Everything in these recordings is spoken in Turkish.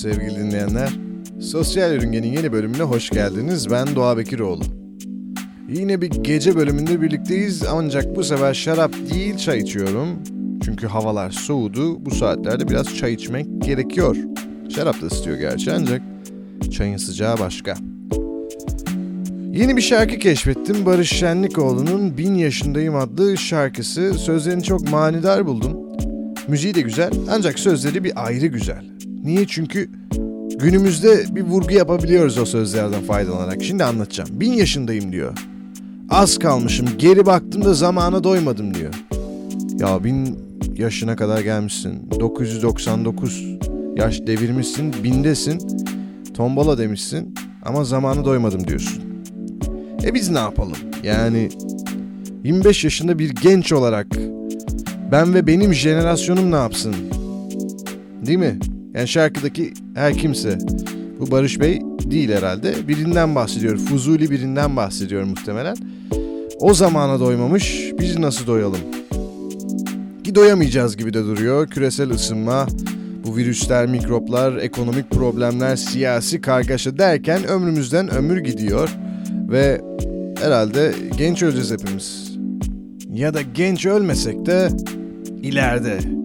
sevgili dinleyenler. Sosyal Ürüngen'in yeni bölümüne hoş geldiniz. Ben Doğa Bekiroğlu. Yine bir gece bölümünde birlikteyiz ancak bu sefer şarap değil çay içiyorum. Çünkü havalar soğudu. Bu saatlerde biraz çay içmek gerekiyor. Şarap da ısıtıyor gerçi ancak çayın sıcağı başka. Yeni bir şarkı keşfettim. Barış Şenlikoğlu'nun Bin Yaşındayım adlı şarkısı. Sözlerini çok manidar buldum. Müziği de güzel ancak sözleri bir ayrı güzel. Niye? Çünkü günümüzde bir vurgu yapabiliyoruz o sözlerden faydalanarak. Şimdi anlatacağım. Bin yaşındayım diyor. Az kalmışım, geri baktığımda zamana doymadım diyor. Ya bin yaşına kadar gelmişsin. 999 yaş devirmişsin, bindesin. Tombala demişsin ama zamanı doymadım diyorsun. E biz ne yapalım? Yani 25 yaşında bir genç olarak ben ve benim jenerasyonum ne yapsın? Değil mi? Yani şarkıdaki her kimse. Bu Barış Bey değil herhalde. Birinden bahsediyor. Fuzuli birinden bahsediyor muhtemelen. O zamana doymamış. Biz nasıl doyalım? Ki doyamayacağız gibi de duruyor. Küresel ısınma, bu virüsler, mikroplar, ekonomik problemler, siyasi kargaşa derken ömrümüzden ömür gidiyor. Ve herhalde genç öleceğiz hepimiz. Ya da genç ölmesek de ileride.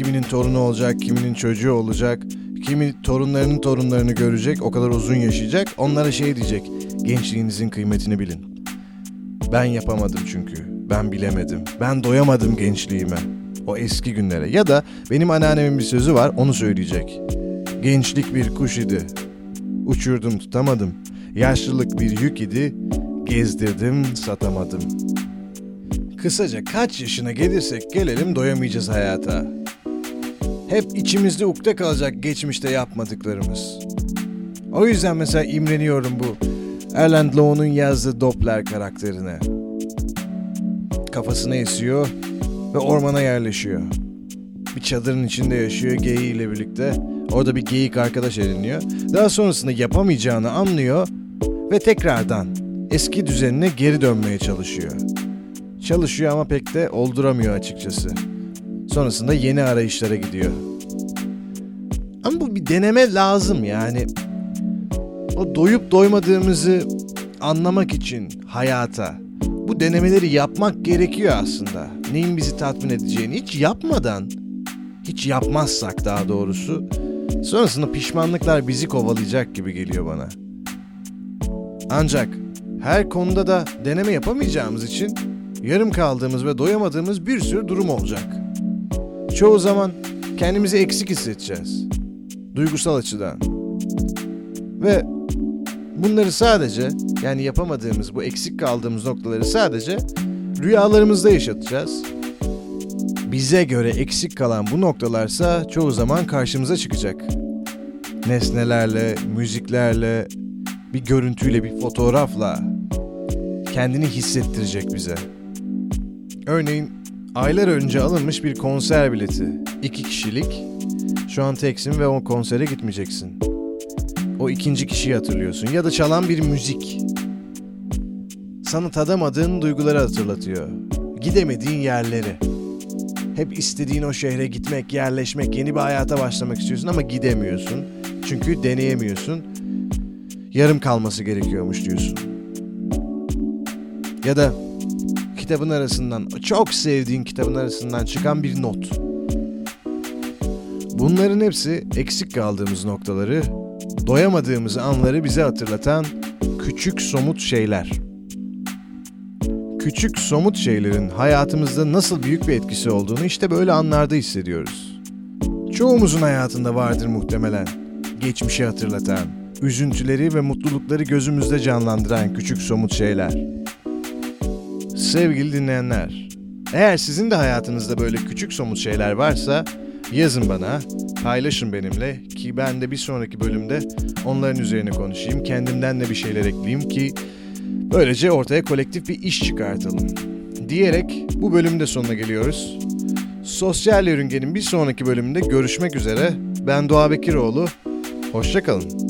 Kiminin torunu olacak, kiminin çocuğu olacak, kimi torunlarının torunlarını görecek, o kadar uzun yaşayacak. Onlara şey diyecek, gençliğinizin kıymetini bilin. Ben yapamadım çünkü, ben bilemedim, ben doyamadım gençliğime. O eski günlere. Ya da benim anneannemin bir sözü var, onu söyleyecek. Gençlik bir kuş idi, uçurdum tutamadım. Yaşlılık bir yük idi, gezdirdim satamadım. Kısaca kaç yaşına gelirsek gelelim doyamayacağız hayata. Hep içimizde ukde kalacak geçmişte yapmadıklarımız. O yüzden mesela imreniyorum bu Erland Lowe'nun yazdığı Doppler karakterine. Kafasına esiyor ve ormana yerleşiyor. Bir çadırın içinde yaşıyor geyiğiyle birlikte. Orada bir geyik arkadaş ediniyor. Daha sonrasında yapamayacağını anlıyor ve tekrardan eski düzenine geri dönmeye çalışıyor. Çalışıyor ama pek de olduramıyor açıkçası. Sonrasında yeni arayışlara gidiyor. Ama bu bir deneme lazım yani. O doyup doymadığımızı anlamak için hayata bu denemeleri yapmak gerekiyor aslında. Neyin bizi tatmin edeceğini hiç yapmadan, hiç yapmazsak daha doğrusu sonrasında pişmanlıklar bizi kovalayacak gibi geliyor bana. Ancak her konuda da deneme yapamayacağımız için yarım kaldığımız ve doyamadığımız bir sürü durum olacak. Çoğu zaman kendimizi eksik hissedeceğiz. Duygusal açıdan. Ve bunları sadece yani yapamadığımız bu eksik kaldığımız noktaları sadece rüyalarımızda yaşatacağız. Bize göre eksik kalan bu noktalarsa çoğu zaman karşımıza çıkacak. Nesnelerle, müziklerle, bir görüntüyle, bir fotoğrafla kendini hissettirecek bize. Örneğin aylar önce alınmış bir konser bileti. iki kişilik. Şu an teksin ve o konsere gitmeyeceksin. O ikinci kişiyi hatırlıyorsun. Ya da çalan bir müzik. Sana tadamadığın duyguları hatırlatıyor. Gidemediğin yerleri. Hep istediğin o şehre gitmek, yerleşmek, yeni bir hayata başlamak istiyorsun ama gidemiyorsun. Çünkü deneyemiyorsun. Yarım kalması gerekiyormuş diyorsun. Ya da kitabın arasından, çok sevdiğin kitabın arasından çıkan bir not. Bunların hepsi eksik kaldığımız noktaları, doyamadığımız anları bize hatırlatan küçük somut şeyler. Küçük somut şeylerin hayatımızda nasıl büyük bir etkisi olduğunu işte böyle anlarda hissediyoruz. Çoğumuzun hayatında vardır muhtemelen. Geçmişi hatırlatan, üzüntüleri ve mutlulukları gözümüzde canlandıran küçük somut şeyler. Sevgili dinleyenler, eğer sizin de hayatınızda böyle küçük somut şeyler varsa yazın bana, paylaşın benimle ki ben de bir sonraki bölümde onların üzerine konuşayım, kendimden de bir şeyler ekleyeyim ki böylece ortaya kolektif bir iş çıkartalım. Diyerek bu bölümde sonuna geliyoruz. Sosyal Yörüngenin bir sonraki bölümünde görüşmek üzere. Ben Doğa Bekiroğlu. Hoşçakalın.